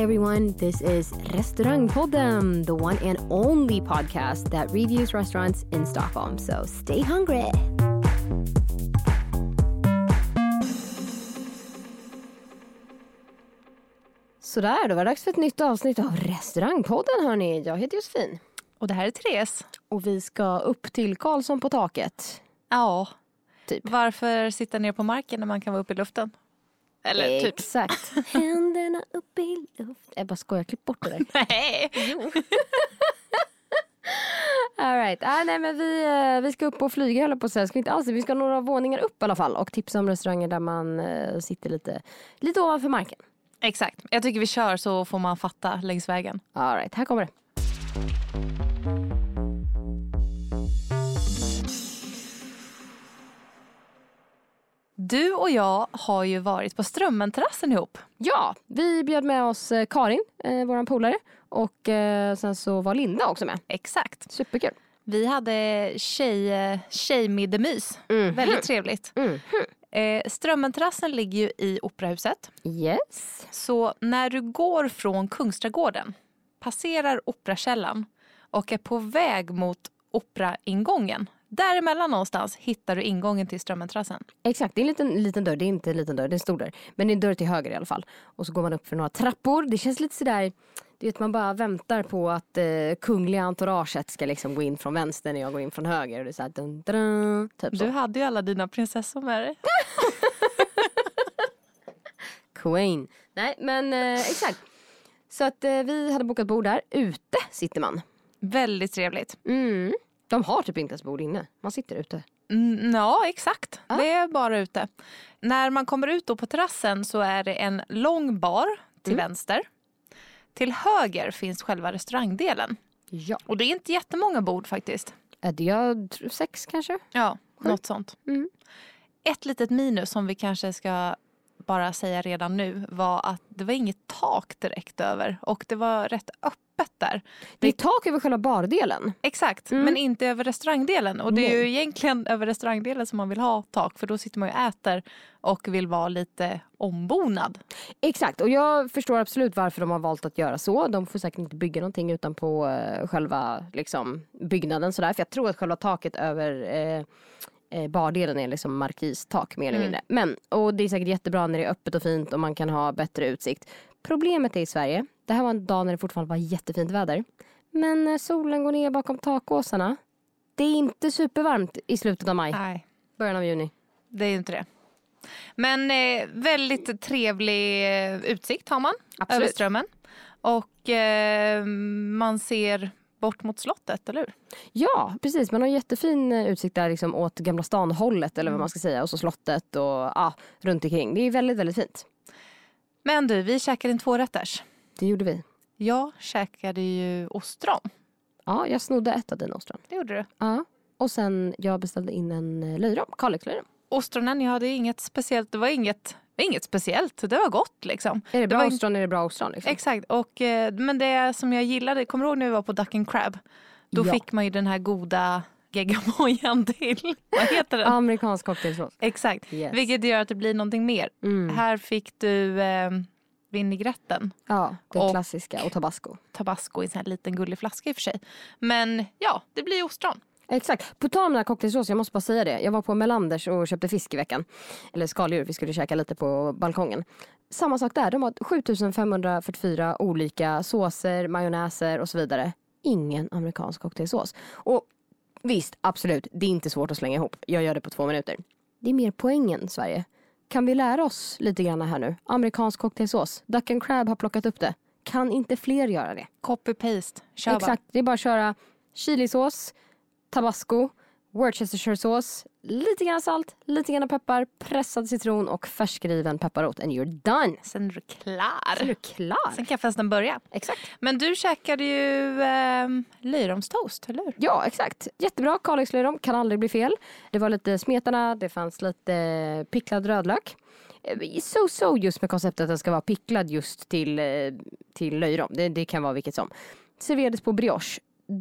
Hi, everyone. This is Restaurangpodden, the one and only podcast that reviews restaurants in Stockholm. So stay hungry. Sådär, då var det dags för ett nytt avsnitt av Restaurangpodden hörni. Jag heter Josefin. Och det här är Therese. Och vi ska upp till Karlsson på taket. Ja. Typ. Varför sitta ner på marken när man kan vara uppe i luften? Eller typ. Exakt. Händerna upp i luft. Jag bara skojar, klipp bort det där. Nej. All right. ah, nej, men vi, eh, vi ska upp och flyga höll på att säga. Ska vi, inte alls, vi ska några våningar upp i alla fall och tipsa om restauranger där man eh, sitter lite, lite ovanför marken. Exakt. Jag tycker vi kör så får man fatta längs vägen. All right, här kommer det. Du och jag har ju varit på Strömmen-terrassen ihop. Ja, vi bjöd med oss eh, Karin, eh, våran polare. Och eh, sen så var Linda också med. Exakt. Superkul. Vi hade tjej, tjejmiddemys. Väldigt trevligt. Eh, Strömmen-terrassen ligger ju i Operahuset. Yes. Så när du går från Kungsträdgården, passerar Operakällan och är på väg mot Operaingången. Däremellan någonstans hittar du ingången till Strömmenterrassen. Exakt, det är en liten, liten dörr. Det är inte en liten dörr, det är en stor dörr. Men det är en dörr till höger i alla fall. Och så går man upp för några trappor. Det känns lite sådär, du vet man bara väntar på att eh, kungliga entouraget ska liksom gå in från vänster när jag går in från höger. Och det är såhär dun, dun, typ så. Du hade ju alla dina prinsessor med dig. Queen. Nej men eh, exakt. Så att eh, vi hade bokat bord där. Ute sitter man. Väldigt trevligt. Mm. De har typ inte ens bord inne. Man sitter ute. Mm, ja, exakt. Det är bara ute. När man kommer ut då på terrassen så är det en lång bar till vänster. Till höger finns själva restaurangdelen. Ja. Och det är inte jättemånga bord faktiskt. Är det jag tror sex kanske? Ja, något sånt. Mm. Ett litet minus som vi kanske ska bara säga redan nu var att det var inget tak direkt över och det var rätt öppet där. Det är tak över själva bardelen. Exakt, men inte över restaurangdelen. Och det är ju egentligen över restaurangdelen som man vill ha tak för då sitter man ju och äter och vill vara lite ombonad. Exakt, och jag förstår absolut varför de har valt att göra så. De får säkert inte bygga någonting utan på eh, själva liksom, byggnaden sådär. För jag tror att själva taket över eh, eh, bardelen är liksom markistak mer eller mindre. Men, och det är säkert jättebra när det är öppet och fint och man kan ha bättre utsikt. Problemet är i Sverige, det här var en dag när det fortfarande var jättefint väder. Men när solen går ner bakom takåsarna, det är inte supervarmt i slutet av maj, Nej, början av juni. det är ju inte det. Men eh, väldigt trevlig eh, utsikt har man Absolut. över Strömmen. Och eh, man ser bort mot slottet, eller hur? Ja, precis. Man har jättefin eh, utsikt där liksom åt Gamla stan-hållet eller vad man ska säga. Och så slottet och ja, runt omkring. Det är väldigt, väldigt fint. Men du, vi käkade en tvårätters. Det gjorde vi. Jag käkade ju ostron. Ja, jag snodde ett av dina ostron. Det gjorde du. Ja. Och sen jag beställde in en eh, löjrom, kalixlöjrom. Ostronen, jag hade inget speciellt. Det var inget, inget speciellt. Det var gott liksom. Är det bra var ostron är det bra ostron. Liksom. Exakt. Och, eh, men det som jag gillade, kommer du ihåg när vi var på Duck and Crab? Då Ja. fick man ju den här goda geggamojan till. Vad heter den? Amerikansk cocktailsås. Exakt. Yes. Vilket gör att det blir någonting mer. Mm. Här fick du eh, vinägretten. Ja, det Och- klassiska. Och tabasco. Tabasco i en sån här liten gullig flaska i och för sig. Men ja, det blir ostron. Exakt. På tal om den här cocktailsåsen, jag måste bara säga det. Jag var på Melanders och köpte fisk i veckan. Eller skaldjur, vi skulle käka lite på balkongen. Samma sak där, de har 7544 olika såser, majonnäser och så vidare. Ingen amerikansk cocktailsås. Och visst, absolut, det är inte svårt att slänga ihop. Jag gör det på två minuter. Det är mer poängen, Sverige. Kan vi lära oss lite grann här nu? Amerikansk cocktailsås. Duck and Crab har plockat upp det. Kan inte fler göra det? Copy-paste. Exakt, det är bara att köra chilisås, tabasco, Worcestershire-sås, lite grann salt, lite grann peppar, pressad citron och färskriven pepparrot and you're done. Sen är du klar. Är du klar? Sen kan festen börja. Exakt. Men du käkade ju eh, löjromstoast, eller hur? Ja, exakt. Jättebra. Kalixlöjrom kan aldrig bli fel. Det var lite smetana, det fanns lite picklad rödlök. So-so just med konceptet att den ska vara picklad just till, eh, till löjrom. Det, det kan vara vilket som. Serverades på brioche.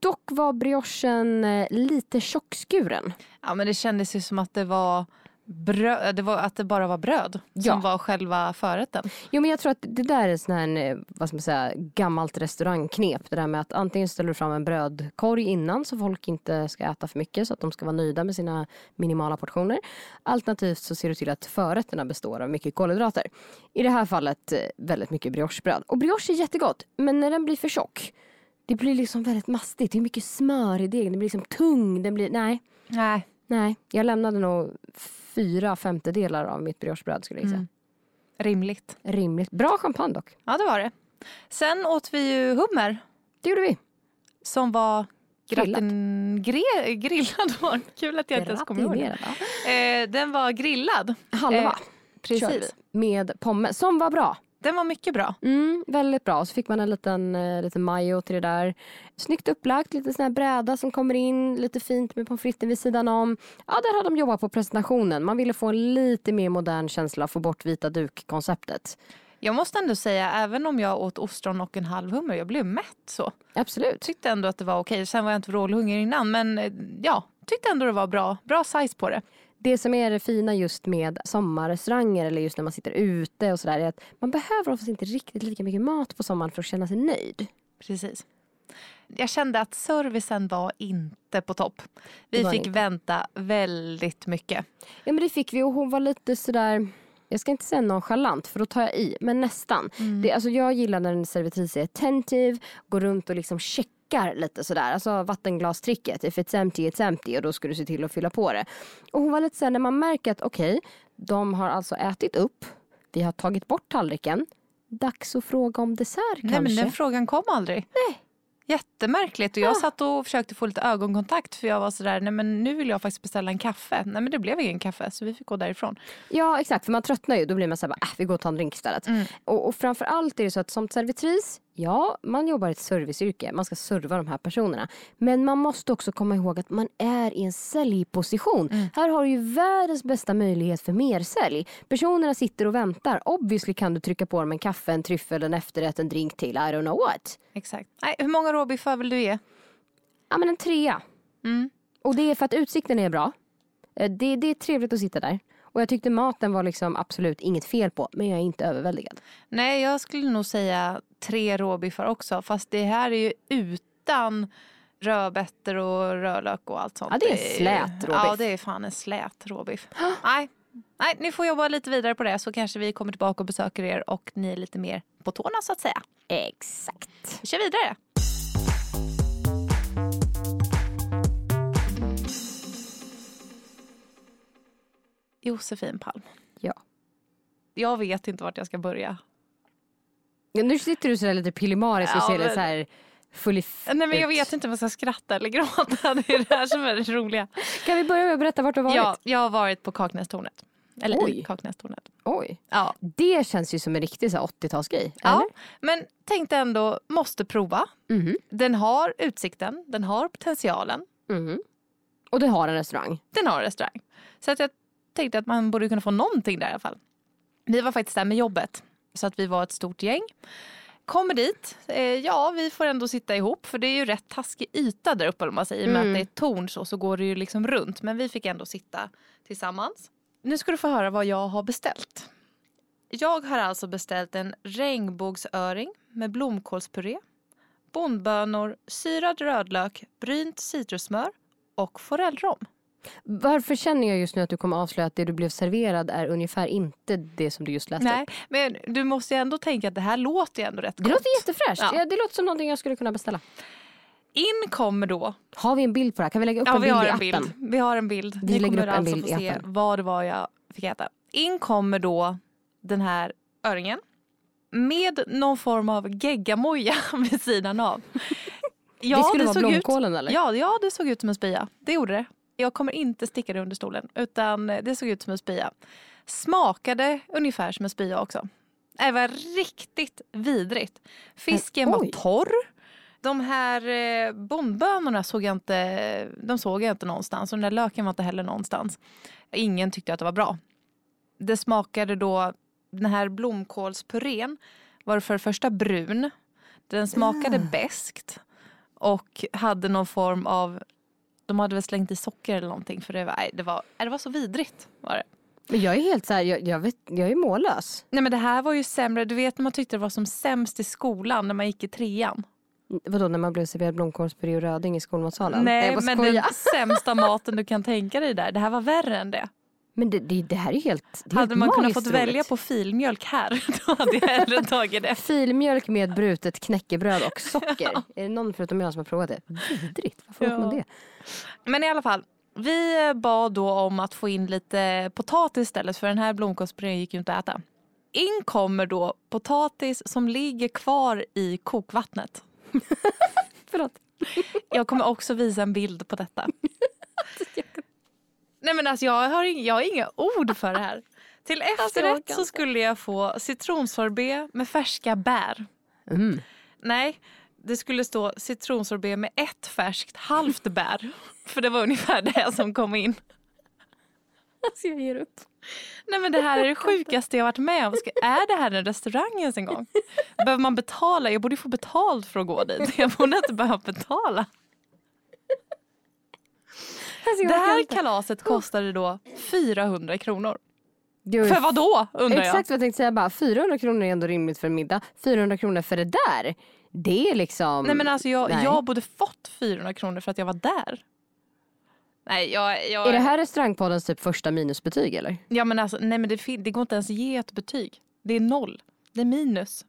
Dock var briochen eh, lite tjockskuren. Ja, men det kändes ju som att det var bröd, det var, att det bara var bröd Ja. som var själva förrätten. Jo men jag tror att det där är sån här, eh, vad ska man säga, gammalt restaurangknep. Det där med att antingen ställer du fram en brödkorg innan så folk inte ska äta för mycket så att de ska vara nöjda med sina minimala portioner. Alternativt så ser du till att förrätterna består av mycket kolhydrater. I det här fallet eh, väldigt mycket briochebröd. Och brioche är jättegott men när den blir för tjock det blir liksom väldigt mastigt. Det är mycket smör i degen. Den blir liksom tung. Den blir, nej, Nej. nej. Jag lämnade nog fyra femtedelar av mitt briochebröd skulle jag säga. Mm. Rimligt. Rimligt. Bra champagne dock. Ja, det var det. Sen åt vi ju hummer Det gjorde vi. som var gratin... Gre... grillad. Var. Kul att jag inte ens kommer ihåg det. Eh, den var grillad. Halva Eh, precis. Med pommes som var bra. Den var mycket bra. Mm, väldigt bra. Så fick man en liten, eh, liten majo till det där. Snyggt upplagt, lite sån här bräda som kommer in, lite fint med pommes fritesen vid sidan om. Ja, där har de jobbat på presentationen. Man ville få en lite mer modern känsla, få bort vita duk-konceptet. Jag måste ändå säga, även om jag åt ostron och en halv hummer, jag blev mätt så. Absolut. Tyckte ändå att det var okej. Sen var jag inte vrålhungrig innan, men eh, ja, tyckte ändå det var bra. Bra size på det. Det som är det fina just med sommarrestauranger eller just när man sitter ute och sådär är att man behöver oftast inte riktigt lika mycket mat på sommaren för att känna sig nöjd. Precis. Jag kände att servicen var inte på topp. Vi fick inte. vänta väldigt mycket. Ja men det fick vi och hon var lite sådär jag ska inte säga nonchalant för då tar jag i, men nästan. Det, alltså jag gillar när en servitris är attentive, går runt och liksom checkar lite sådär. Alltså vattenglastricket, if it's empty it's empty och då ska du se till att fylla på det. Och hon var lite såhär när man märker att okej, de har alltså ätit upp, vi har tagit bort tallriken, dags att fråga om dessert Nej, kanske. men den frågan kom aldrig. Nej. Jättemärkligt. Och jag satt och försökte få lite ögonkontakt för jag var sådär, nej men nu vill jag faktiskt beställa en kaffe. Nej men det blev ingen kaffe så vi fick gå därifrån. Ja exakt, för man tröttnar ju. Då blir man såhär, äh, vi går och tar en drink istället. Och, och framför allt är det så att som servitris, ja man jobbar i ett serviceyrke, man ska serva de här personerna. Men man måste också komma ihåg att man är i en säljposition. Här har du ju världens bästa möjlighet för mer sälj. Personerna sitter och väntar. Obviously kan du trycka på dem en kaffe, en tryffel, en efterrätt, en drink till. I don't know what. Exakt. Nej, hur många råbiffar vill du ge? Ja men en trea. Mm. Och det är för att utsikten är bra. Eh, Det, det är trevligt att sitta där. Och jag tyckte maten var liksom absolut inget fel på. Men jag är inte överväldigad. Nej, jag skulle nog säga tre råbiffar också. Fast det här är ju utan rödbetor och rödlök och allt sånt. Ja, det är en slät råbiff. Ja, det är fan en slät råbiff. Nej. Nej, ni får jobba lite vidare på det så kanske vi kommer tillbaka och besöker er och ni är lite mer på tårna så att säga. Exakt. Vi kör vidare. Josefin Palm. Ja. Jag vet inte vart jag ska börja. Ja, nu sitter du sådär lite pillemarisk och Ja, ser men- så här full i Nej men jag vet inte om jag ska skratta eller gråta. Det är det här som är det roliga. Kan vi börja med att berätta vart du har varit? Ja, jag har varit på Kaknästornet. Eller i Oj. Kaknästornet. Oj. Ja. Det känns ju som en riktig så här 80-talsgrej. ja, men tänkte ändå, måste prova. Mhm. Den har utsikten, den har potentialen, Mhm. Och du har en restaurang. den har restaurang. Så att jag tänkte att man borde kunna få någonting där i alla fall. Vi var faktiskt där med jobbet, så att vi var ett stort gäng. Kommer dit, eh, ja vi får ändå sitta ihop för det är ju rätt taskig yta där uppe om man säger. I och med Mm. att det är ett torn så, så går det ju liksom runt. Men vi fick ändå sitta tillsammans. Nu ska du få höra vad jag har beställt. Jag har alltså beställt en regnbågsöring med blomkålspuré, bondbönor, syrad rödlök, brynt citrussmör och forellrom. Varför känner jag just nu att du kommer avslöja att det du blev serverad är ungefär inte det som du just läste Nej, men du måste ju ändå tänka att det här låter ju ändå rätt Det gott. låter jättefräscht. Ja. Ja. det låter som någonting jag skulle kunna beställa. In kommer då... Har vi en bild på det här? Kan vi lägga upp Ja, en vi bild har i en appen? bild. Vi har en bild. Vi Ni lägger kommer upp en alltså bild få se appen. vad det var jag fick äta. In kommer då den här öringen. med någon form av geggamoja vid sidan av. Ja, det skulle vara såg blomkålen ut, eller? Ja, ja, det såg ut som en spya. Det gjorde det. Jag kommer inte sticka det under stolen, utan det såg ut som en spya. Smakade ungefär som en spya också. Det var riktigt vidrigt. Fisken var torr. De här eh, bondbönorna såg jag inte, de såg jag inte någonstans. Och den där löken var inte heller någonstans. Ingen tyckte att det var bra. Det smakade då, den här blomkålspurén var för det första brun. Den smakade Ah. beskt och hade någon form av, de hade väl slängt i socker eller någonting för det var, nej, det var, nej, det var så vidrigt. Var det. Men jag är helt så här, jag, jag, vet, jag är mållös. Nej men det här var ju sämre, du vet när man tyckte det var som sämst i skolan när man gick i trean. Vadå när man blev serverad blomkålspuré och röding i skolmatsalen? Nej bara men den sämsta maten du kan tänka dig där, det här var värre än det. Men det, det, det här är helt det är Hade helt man kunnat fått välja på filmjölk här, då hade jag hellre tagit det. Filmjölk med brutet knäckebröd och socker. är det någon förutom jag som har provat det? Vidrigt, varför åt Ja. man det? Men i alla fall, vi bad då om att få in lite potatis istället för den här blomkålspurén gick ju inte att äta. In kommer då potatis som ligger kvar i kokvattnet. Förlåt. Jag kommer också visa en bild på detta. Nej men alltså jag har, ing- jag har inga ord för det här. Till Alltså, efterrätt så skulle jag få citronsorbet med färska bär. Mm. Nej, det skulle stå citronsorbet med ett färskt halvt bär. För det var ungefär det som kom in. Alltså jag ger upp. Nej men det här är det sjukaste jag varit med om. Ska, är det här en restaurang ens en gång? Behöver man betala? Jag borde få betalt för att gå dit. Jag borde inte behöva betala. Alltså, Det här inte. kalaset kostade då 400 kronor. Du, För vad då undrar jag? Exakt vad jag tänkte säga. Bara, 400 kronor är ändå rimligt för en middag. 400 kronor för det där. Det är liksom... Nej men alltså jag, Nej. jag borde fått 400 kronor för att jag var där. Nej, jag, jag, Är det här restaurangpoddens typ första minusbetyg eller? Ja men alltså, nej men det, det går inte ens ge ett betyg. Det är noll. Det är minus.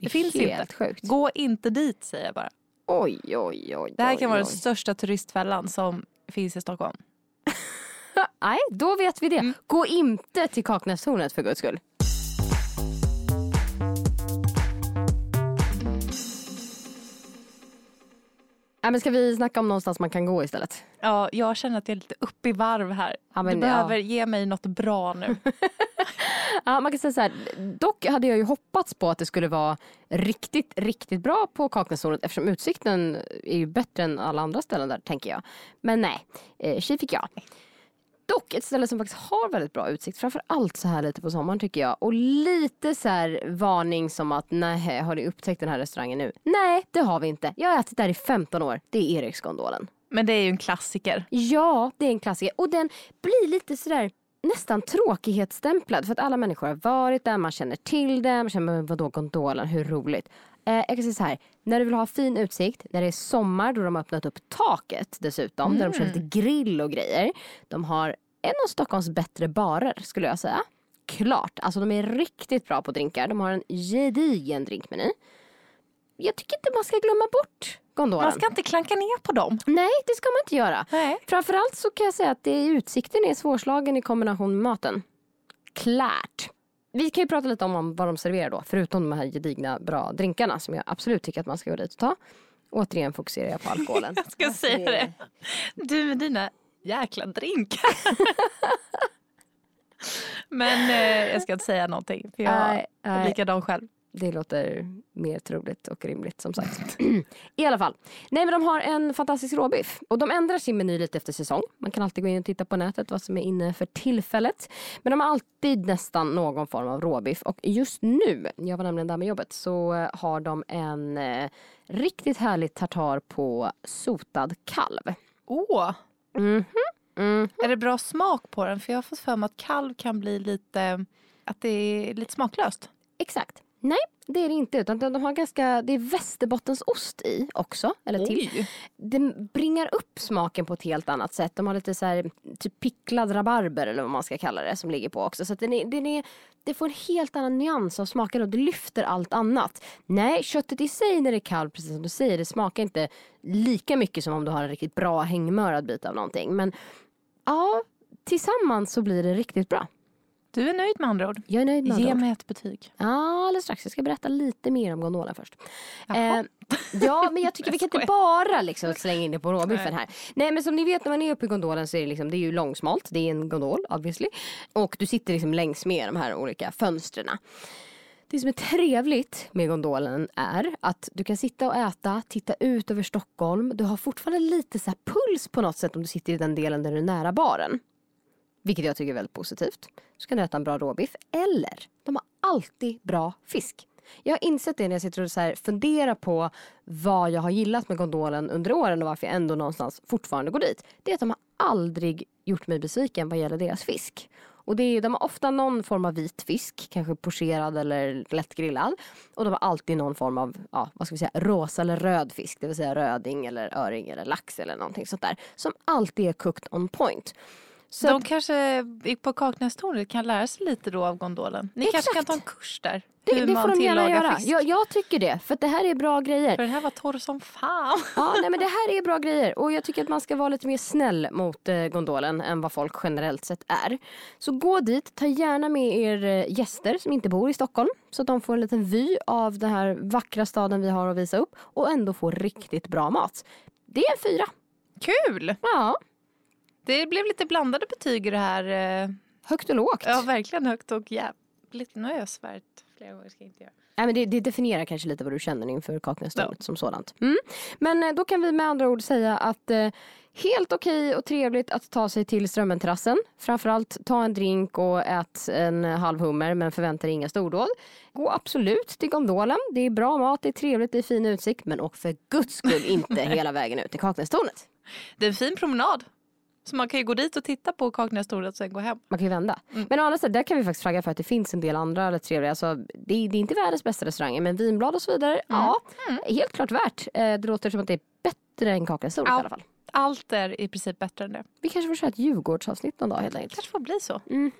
Det finns Helt inte. sjukt. Gå inte dit säger jag bara. Oj, oj, oj. Det här oj, kan vara oj. den största turistfällan som finns i Stockholm. Nej, då vet vi det. Mm. Gå inte till Kaknästornet för guds skull. Nej, men ska vi snacka om någonstans man kan gå istället? Ja, jag känner att jag är lite uppe i varv här. Ja, men du ja. behöver ge mig något bra nu. Ja, man kan säga så här, dock hade jag ju hoppats på att det skulle vara riktigt, riktigt bra på Kaknästornet eftersom utsikten är ju bättre än alla andra ställen där tänker jag. Men nej, eh, tji fick jag. Dock ett ställe som faktiskt har väldigt bra utsikt, framför allt så här lite på sommaren tycker jag. Och lite så här varning som att nej, har ni upptäckt den här restaurangen nu? Nej, det har vi inte. Jag har ätit där i 15 år. Det är Eriksgondolen. Men det är ju en klassiker. Ja, det är en klassiker. Och den blir lite sådär nästan tråkighetsstämplad för att alla människor har varit där, man känner till det, man känner vadå gondolen, hur roligt. Eh, jag kan säga så här, när du vill ha fin utsikt, när det är sommar då de har öppnat upp taket dessutom, där de kör lite grill och grejer. De har en av Stockholms bättre barer skulle jag säga. Klart, alltså de är riktigt bra på drinkar. De har en gedigen drinkmeny. Jag tycker inte man ska glömma bort. Man ska inte klanka ner på dem. Nej, det ska man inte göra. Nej. Framförallt så kan jag säga att det, utsikten är svårslagen i kombination med maten. Klart. Vi kan ju prata lite om, om vad de serverar då, förutom de här gedigna bra drinkarna som jag absolut tycker att man ska gå dit och ta. Återigen fokuserar jag på alkoholen. Jag ska säga det. Du med dina jäkla drinkar. Men eh, jag ska inte säga någonting. För jag är likadan själv. Det låter mer troligt och rimligt som sagt. I alla fall. Nej men de har en fantastisk råbiff. Och de ändrar sin meny lite efter säsong. Man kan alltid gå in och titta på nätet vad som är inne för tillfället. Men de har alltid nästan någon form av råbiff. Och just nu, jag var nämligen där med jobbet, så eh, har de en eh, riktigt härlig tartar på sotad kalv. Åh, Mhm. Mm. är det bra smak på den? För jag har fått för mig att kalv kan bli lite, att det är lite smaklöst. Exakt. Nej, det är det inte. Utan de har ganska, det är västerbottensost i också. Eller till. Den bringar upp smaken på ett helt annat sätt. De har lite så här, typ picklad rabarber eller vad man ska kalla det som ligger på också. Så den är, den är, det får en helt annan nyans av smaken och det lyfter allt annat. Nej, köttet i sig när det är kallt, precis som du säger, det smakar inte lika mycket som om du har en riktigt bra hängmörad bit av någonting. Men ja, tillsammans så blir det riktigt bra. Du är nöjd med andra ord. Jag är nöjd med Ge andra ord. mig ett betyg. Ja, alldeles strax. Jag ska berätta lite mer om gondolen först. Eh, ja, men jag tycker vi kan inte bara liksom slänga in det på råbiffen här. Nej, men som ni vet när man är uppe i gondolen så är det, liksom, det är ju långsmalt. Det är en gondol obviously. Och du sitter liksom längs med de här olika fönstren. Det som är trevligt med gondolen är att du kan sitta och äta, titta ut över Stockholm. Du har fortfarande lite så puls på något sätt om du sitter i den delen där du är nära baren. Vilket jag tycker är väldigt positivt. Så kan du äta en bra råbiff. Eller, de har alltid bra fisk. Jag har insett det när jag sitter och så här funderar på vad jag har gillat med gondolen under åren och varför jag ändå någonstans fortfarande går dit. Det är att de har aldrig gjort mig besviken vad gäller deras fisk. Och det är, de har ofta någon form av vit fisk, kanske pocherad eller lättgrillad. Och de har alltid någon form av, ja, vad ska vi säga, rosa eller röd fisk. Det vill säga röding eller öring eller lax eller någonting sånt där. Som alltid är cooked on point. Så De att- kanske på Kaknästornet kan lära sig lite då av gondolen. Ni kanske Exakt. kan ta en kurs där. det, hur det får de gärna göra. Jag, jag tycker det, för det här är bra grejer. För den här var torr som fan. Ja, nej, men det här är bra grejer och jag tycker att man ska vara lite mer snäll mot eh, gondolen än vad folk generellt sett är. Så gå dit, ta gärna med er eh, gäster som inte bor i Stockholm så att de får en liten vy av den här vackra staden vi har att visa upp och ändå få riktigt bra mat. Det är en fyra. Kul! Ja, Det blev lite blandade betyg i det här. eh, högt och lågt. Ja, verkligen högt och jävligt. Nu har jag svärt flera gånger. Ska jag inte göra. Nej, men det, det definierar kanske lite vad du känner inför Kaknästornet som sådant. Mm. Men eh, då kan vi med andra ord säga att eh, helt okej och trevligt att ta sig till Strömmenterrassen. Framförallt ta en drink och ät en halv hummer men förvänta dig inga stordåd. Gå absolut till gondolen. Det är bra mat, det är trevligt, det är fin utsikt men och för guds skull inte hela vägen ut till Kaknästornet. Det är en fin promenad. Så man kan ju gå dit och titta på Kaknästornet och sen gå hem. Man kan ju vända. Men å andra sidan, där kan vi faktiskt flagga för att det finns en del andra eller trevliga. Alltså, det, är, det är inte världens bästa restauranger men vinblad och så vidare, ja, helt klart värt. Eh, det låter som att det är bättre än Kaknästornet Ja. i alla fall. Allt är i princip bättre än det. Vi kanske får köra ett Djurgårdsavsnitt någon dag helt enkelt. kanske får bli så. Mhm.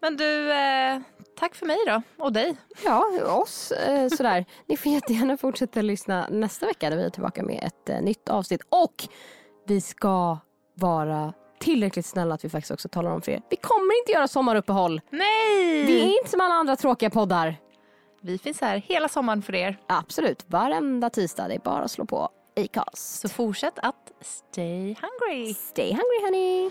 Men du, eh, tack för mig då. Och dig. Ja, oss eh, sådär. Ni får jättegärna fortsätta lyssna nästa vecka när vi är tillbaka med ett eh, nytt avsnitt. Och vi ska vara tillräckligt snälla att vi faktiskt också talar om för er. Vi kommer inte göra sommaruppehåll. Nej! Vi är inte som alla andra tråkiga poddar. Vi finns här hela sommaren för er. Absolut, varenda tisdag. Det är bara att slå på Acast. Så fortsätt att stay hungry. Stay hungry honey.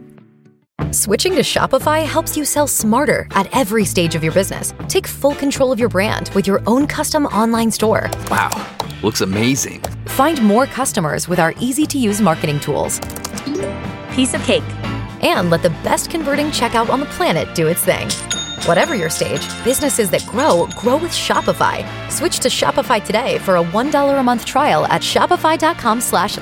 Switching to Shopify helps you sell smarter at every stage of your business. Take full control of your brand with your own custom online store. Wow, looks amazing. Find more customers with our easy to use marketing tools. Piece of cake. And let the best converting checkout on the planet do its thing. Whatever your stage, businesses that grow grow with Shopify. Switch to Shopify today for a $1 a month trial at shopify.com slash